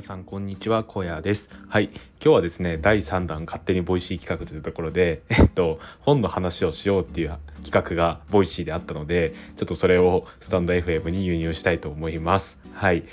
皆さんこんにちは。小屋です。はい。今日はですね第3弾勝手に Voicy 企画というところで えっと本の話をしようっていう企画が Voicy であったのでちょっとそれをスタンド FM に輸入したいと思います。はい。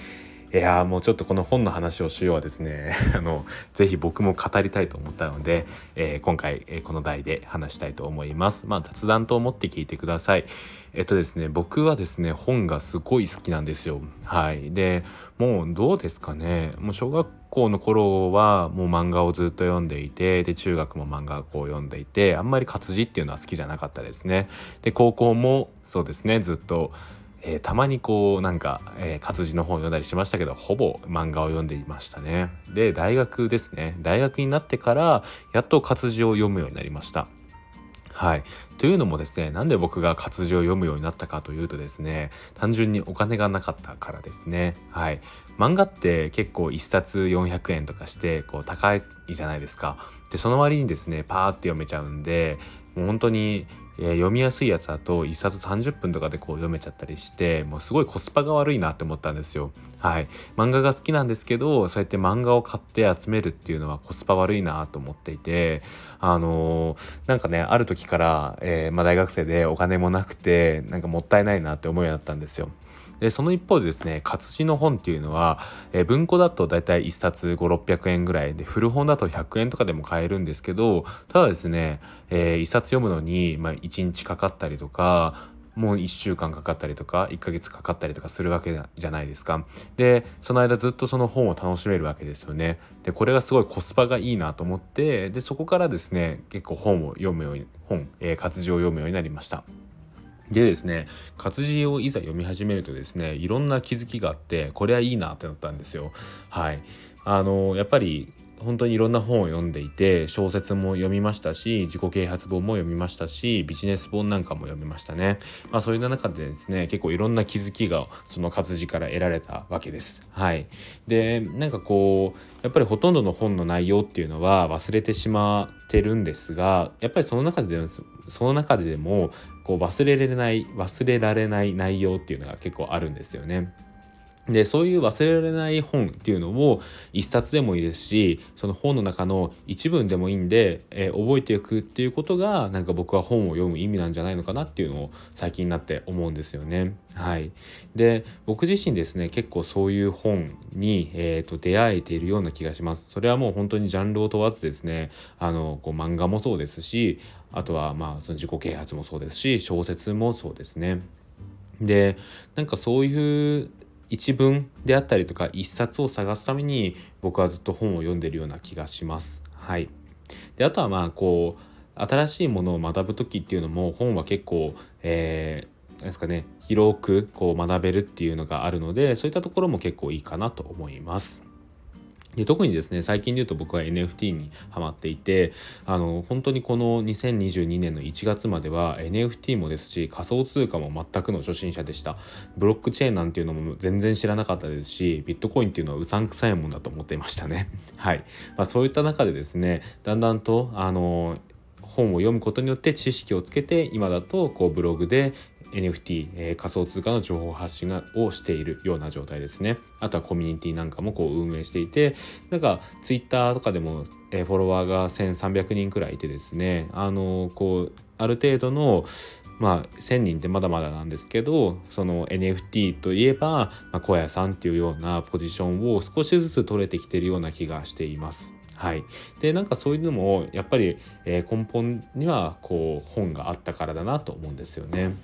いやもうちょっとこの本の話をしようはですね あのぜひ僕も語りたいと思ったので、えー、今回、えー、この題で話したいと思います。まあ雑談と思って聞いてください。えっとですね僕はですね本がすごい好きなんですよ。はい。でもうどうですかね。もう小学校の頃はもう漫画をずっと読んでいてで中学も漫画を読んでいてあんまり活字っていうのは好きじゃなかったですね。で高校もそうですねずっとえー、たまにこうなんか、えー、活字の本を読んだりしましたけどほぼ漫画を読んでいましたねで大学ですね大学になってからやっと活字を読むようになりましたはい。というのもですね、なんで僕が活字を読むようになったかというとですね、単純にお金がなかったからですね。はい。漫画って結構1冊400円とかして、こう高いじゃないですか。で、その割にですね、パーって読めちゃうんで、もう本当にえー、読みやすいやつだと1冊30分とかでこう読めちゃったりしてもうすごいコスパが悪いなって思ったんですよ。はい漫画が好きなんですけどそうやって漫画を買って集めるっていうのはコスパ悪いなと思っていてあのー、なんかねある時から、えー、まあ、大学生でお金もなくてなんかもったいないなって思うようになったんですよ。でその一方でですね活字の本っていうのは、えー、文庫だとだいたい1冊5600円ぐらいで古本だと100円とかでも買えるんですけどただですね、えー、1冊読むのに、まあ、1日かかったりとかもう1週間かかったりとか1ヶ月かかったりとかするわけじゃないですか。でその間ずっとその本を楽しめるわけですよね。でこれがすごいコスパがいいなと思ってでそこからですね結構本を読むように本、えー、活字を読むようになりました。でですね活字をいざ読み始めるとですねいろんな気づきがあってこれはいいなってなったんですよ。はいあのやっぱり本当にいろんな本を読んでいて小説も読みましたし自己啓発本も読みましたしビジネス本なんかも読みましたね。まあそういう中でですね結構いろんな気づきがその活字から得られたわけです。はい。でなんかこうやっぱりほとんどの本の内容っていうのは忘れてしまってるんですがやっぱりその中でその中ででもこう忘れられない忘れられない内容っていうのが結構あるんですよね。でそういう忘れられない本っていうのを一冊でもいいですしその本の中の一文でもいいんで、えー、覚えていくっていうことがなんか僕は本を読む意味なんじゃないのかなっていうのを最近になって思うんですよね。はい、で僕自身ですね結構そういう本に、えーと、出会えているような気がします。それはもう本当にジャンルを問わずですねあのこう漫画もそうですしあとはまあその自己啓発もそうですし小説もそうですね。でなんかそういう一文であったりとか一冊を探すために僕はずっと本を読んでるような気がします。はい、であとはまあこう新しいものを学ぶ時っていうのも本は結構、えー、ですかね広くこう学べるっていうのがあるのでそういったところも結構いいかなと思います。で特にですね最近で言うと僕は NFT にハマっていてあの本当にこの2022年の1月までは NFT もですし仮想通貨も全くの初心者でした。ブロックチェーンなんていうのも全然知らなかったですしビットコインっていうのはうさんくさいもんだと思っていましたね。はい、まあ、そういった中でですねだんだんとあの本を読むことによって知識をつけて今だとこうブログで NFT、えー、仮想通貨の情報発信がをしているような状態ですね。あとはコミュニティなんかもこう運営していて、なんか Twitter とかでも、えー、フォロワーが1300人くらいいてですね、あのー、こう、ある程度のまあ1,000人ってまだまだなんですけどその NFT といえば、まあ、小屋さんっていうようなポジションを少しずつ取れてきてるような気がしています。はい、でなんかそういうのもやっぱり、えー、根本にはこう本があったからだなと思うんですよね。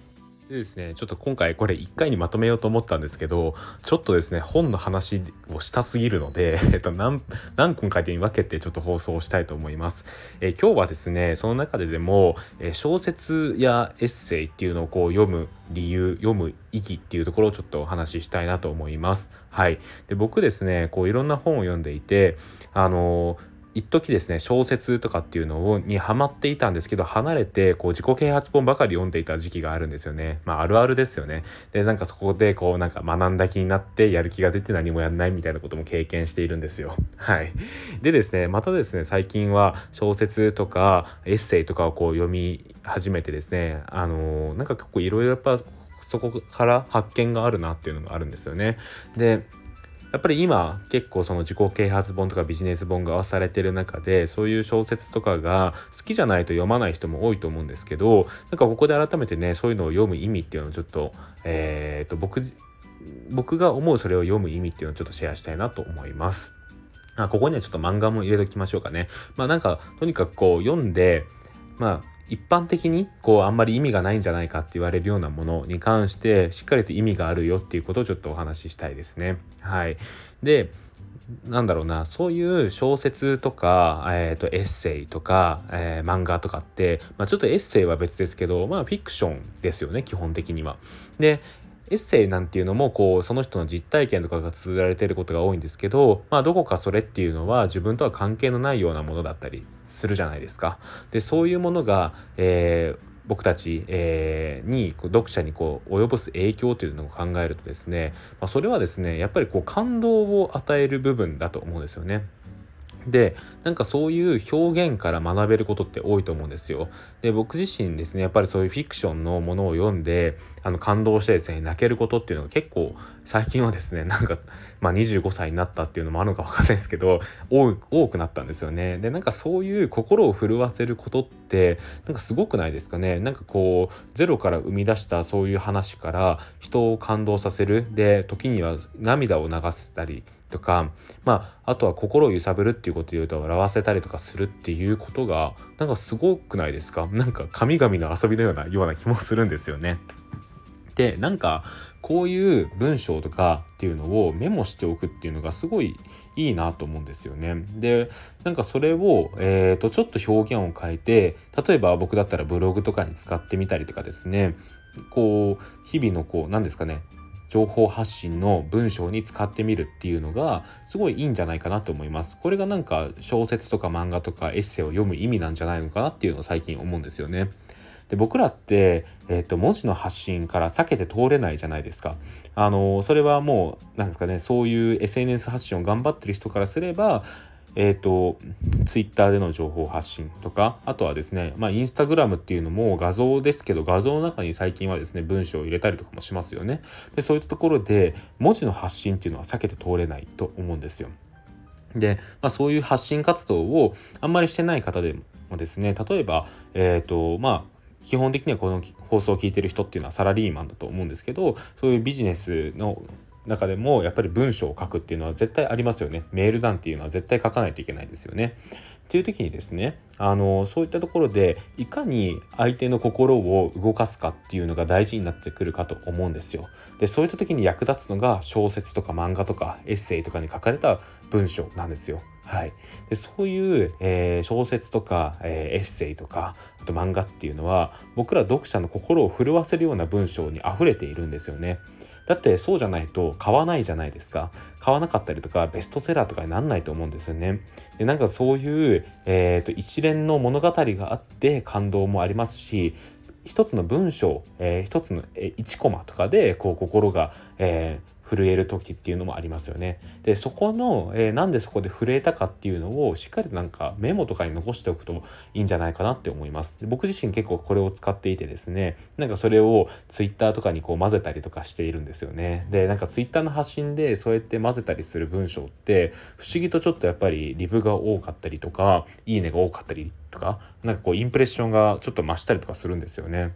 でですねちょっと今回これ1回にまとめようと思ったんですけどちょっとですね本の話をしたすぎるので、えっと、何何本かに分けてちょっと放送したいと思います。えー、今日はですねその中ででも、えー、小説やエッセイっていうのをこう読む理由読む意義っていうところをちょっとお話ししたいなと思います。はい、で僕ですねこういろんな本を読んでいてあのー一時ですね小説とかっていうのをにハマっていたんですけど離れてこう自己啓発本ばかり読んでいた時期があるんですよね。まああるあるですよね。でなんかそこでこうなんか学んだ気になってやる気が出て何もやんないみたいなことも経験しているんですよ。はい。でですねまたですね最近は小説とかエッセイとかをこう読み始めてですねあのー、なんか結構いろいろやっぱそこから発見があるなっていうのがあるんですよね。でやっぱり今結構その自己啓発本とかビジネス本が合わされてる中でそういう小説とかが好きじゃないと読まない人も多いと思うんですけどなんかここで改めてねそういうのを読む意味っていうのをちょっとえー、と僕僕が思うそれを読む意味っていうのをちょっとシェアしたいなと思います。あここにはちょっと漫画も入れときましょうかね。まあなんかとにかくこう読んでまあ一般的にこうあんまり意味がないんじゃないかって言われるようなものに関してしっかりと意味があるよっていうことをちょっとお話ししたいですね。はい。でなんだろうなそういう小説とか、えーと、エッセイとか、えー、漫画とかって、まあ、ちょっとエッセイは別ですけど、まあ、フィクションですよね基本的には。でエッセイなんていうのもこうその人の実体験とかが綴られていることが多いんですけど、まあ、どこかそれっていうのは自分とは関係のないようなものだったりするじゃないですか。でそういうものが、えー、僕たち、えー、に読者にこう及ぼす影響というのを考えるとですね、まあ、それはですねやっぱりこう感動を与える部分だと思うんですよね。でなんかそういう表現から学べることって多いと思うんですよ。で僕自身ですねやっぱりそういうフィクションのものを読んであの感動してですね泣けることっていうのが結構最近はですね なんか、まあ、25歳になったっていうのもあるのか分かんないですけど多くなったんですよね。でなんかそういう心を震わせることってなんかすごくないですかね。なんかこうゼロから生み出したそういう話から人を感動させるで時には涙を流したりとか、まあ、あとは心を揺さぶるっていうことで言うと笑わせたりとかするっていうことがなんかすごくないですか？なんか神々の遊びのようなような気もするんですよね。でなんかこういう文章とかっていうのをメモしておくっていうのがすごいいいなと思うんですよね。でなんかそれを、えーと、ちょっと表現を変えて例えば僕だったらブログとかに使ってみたりとかですねこう日々のこう何ですかね情報発信の文章に使ってみるっていうのがすごいいいんじゃないかなと思います。これがなんか小説とか漫画とかエッセイを読む意味なんじゃないのかなっていうのを最近思うんですよね。で僕らって、えーと、文字の発信から避けて通れないじゃないですか。あのそれはもう何ですかねそういう SNS 発信を頑張ってる人からすればえっ、ー、と、ツイッターでの情報発信とか、あとはですね、まあ、インスタグラムっていうのも画像ですけど、画像の中に最近はですね、文章を入れたりとかもしますよね。で、そういったところで、文字の発信っていうのは避けて通れないと思うんですよ。で、まあ、そういう発信活動をあんまりしてない方でもですね、例えば、えっ、ー、と、まあ、基本的にはこの放送を聞いてる人っていうのはサラリーマンだと思うんですけどそういうビジネスの中でもやっぱり文章を書くっていうのは絶対ありますよね。メールなんていうのは絶対書かないといけないですよね。っていう時にですねあのそういったところでいかに相手の心を動かすかっていうのが大事になってくるかと思うんですよ。でそういった時に役立つのが小説とか漫画とかエッセイとかに書かれた文章なんですよ。はい、でそういう、えー、小説とか、えー、エッセイとかあと漫画っていうのは僕ら読者の心を震わせるような文章に溢れているんですよね。だってそうじゃないと買わないじゃないですか。買わなかったりとかベストセラーとかになんないと思うんですよね。でなんかそういう、えーと、一連の物語があって感動もありますし一つの文章、えー、一つの、1コマとかでこう心が、えー、震える時っていうのもありますよね。でそこの、えー、なんでそこで震えたかっていうのをしっかりとなんかメモとかに残しておくといいんじゃないかなって思います。で僕自身結構これを使っていてですねなんかそれを Twitter とかにこう混ぜたりとかしているんですよね。でなんか Twitter の発信でそうやって混ぜたりする文章って不思議とちょっとやっぱりリブが多かったりとかいいねが多かったりとかなんかこうインプレッションがちょっと増したりとかするんですよね。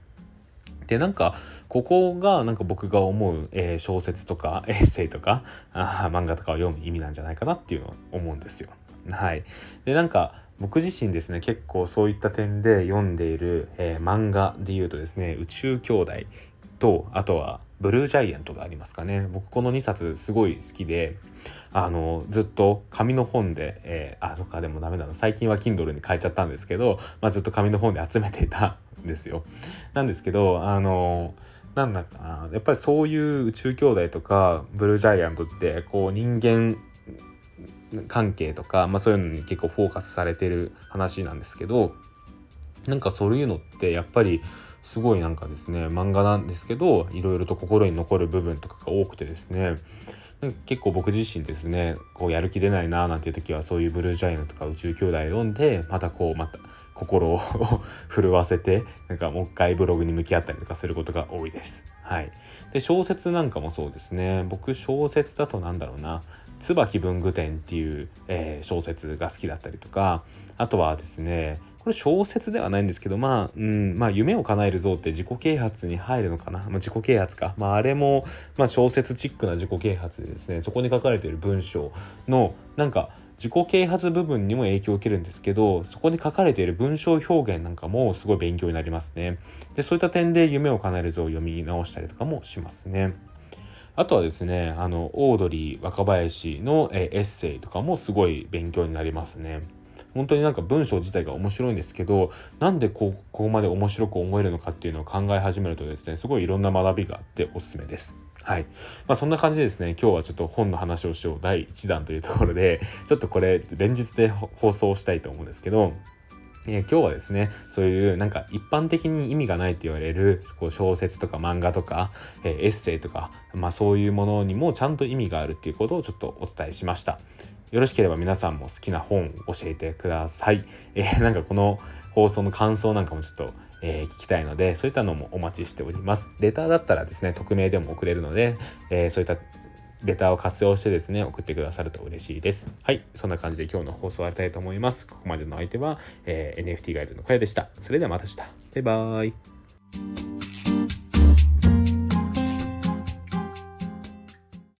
でなんかここがなんか僕が思う、えー、小説とか エッセイとかあ漫画とかを読む意味なんじゃないかなっていうのを思うんですよ。はい、でなんか僕自身ですね結構そういった点で読んでいる、えー、漫画で言うとですね「宇宙兄弟」とあとは「ブルージャイアント」がありますかね。僕この2冊すごい好きであのずっと紙の本で、えー、あそっかでもダメだな。最近は Kindle に変えちゃったんですけど、まあ、ずっと紙の本で集めていたですよ。なんですけどあのなんだかなやっぱりそういう宇宙兄弟とかブルージャイアントってこう人間関係とか、まあ、そういうのに結構フォーカスされてる話なんですけどなんかそういうのってやっぱりすごいなんかですね漫画なんですけどいろいろと心に残る部分とかが多くてですね結構僕自身ですねこうやる気出ないなーなんていう時はそういうブルージャイアントとか宇宙兄弟を読んでまたこうまた心を 震わせてなんかもう一回ブログに向き合ったりとかすることが多いです。はい、で小説なんかもそうですね。僕小説だとなんだろうな「椿文具店」っていう、えー、小説が好きだったりとか。あとはですねこれ小説ではないんですけどまあ、うん、まあ夢を叶える像って自己啓発に入るのかな、まあ、自己啓発か、まあ、あれも、まあ、小説チックな自己啓発でですねそこに書かれている文章のなんか自己啓発部分にも影響を受けるんですけどそこに書かれている文章表現なんかもすごい勉強になりますね。でそういった点で夢を叶える像を読み直したりとかもしますね。あとはですねあのオードリー若林のエッセイとかもすごい勉強になりますね。本当になんか文章自体が面白いんですけどなんでここまで面白く思えるのかっていうのを考え始めるとですねすごいいろんな学びがあっておすすめです。はい。まあそんな感じでですね、今日はちょっと本の話をしよう第1弾というところで、ちょっとこれ連日で放送したいと思うんですけど、え、今日はですねそういうなんか一般的に意味がないと言われるこう小説とか漫画とか、えー、エッセイとか、まあ、そういうものにもちゃんと意味があるっていうことをちょっとお伝えしました。よろしければ皆さんも好きな本教えてください。えー、なんかこの放送の感想なんかもちょっと、えー、聞きたいので、そういったのもお待ちしております。レターだったらですね、匿名でも送れるので、えー、そういったレターを活用してですね、送ってくださると嬉しいです。はい。そんな感じで今日の放送終わりたいと思います。ここまでの相手は、えー、NFT ガイドの小屋でした。それではまた明日。バイバーイ。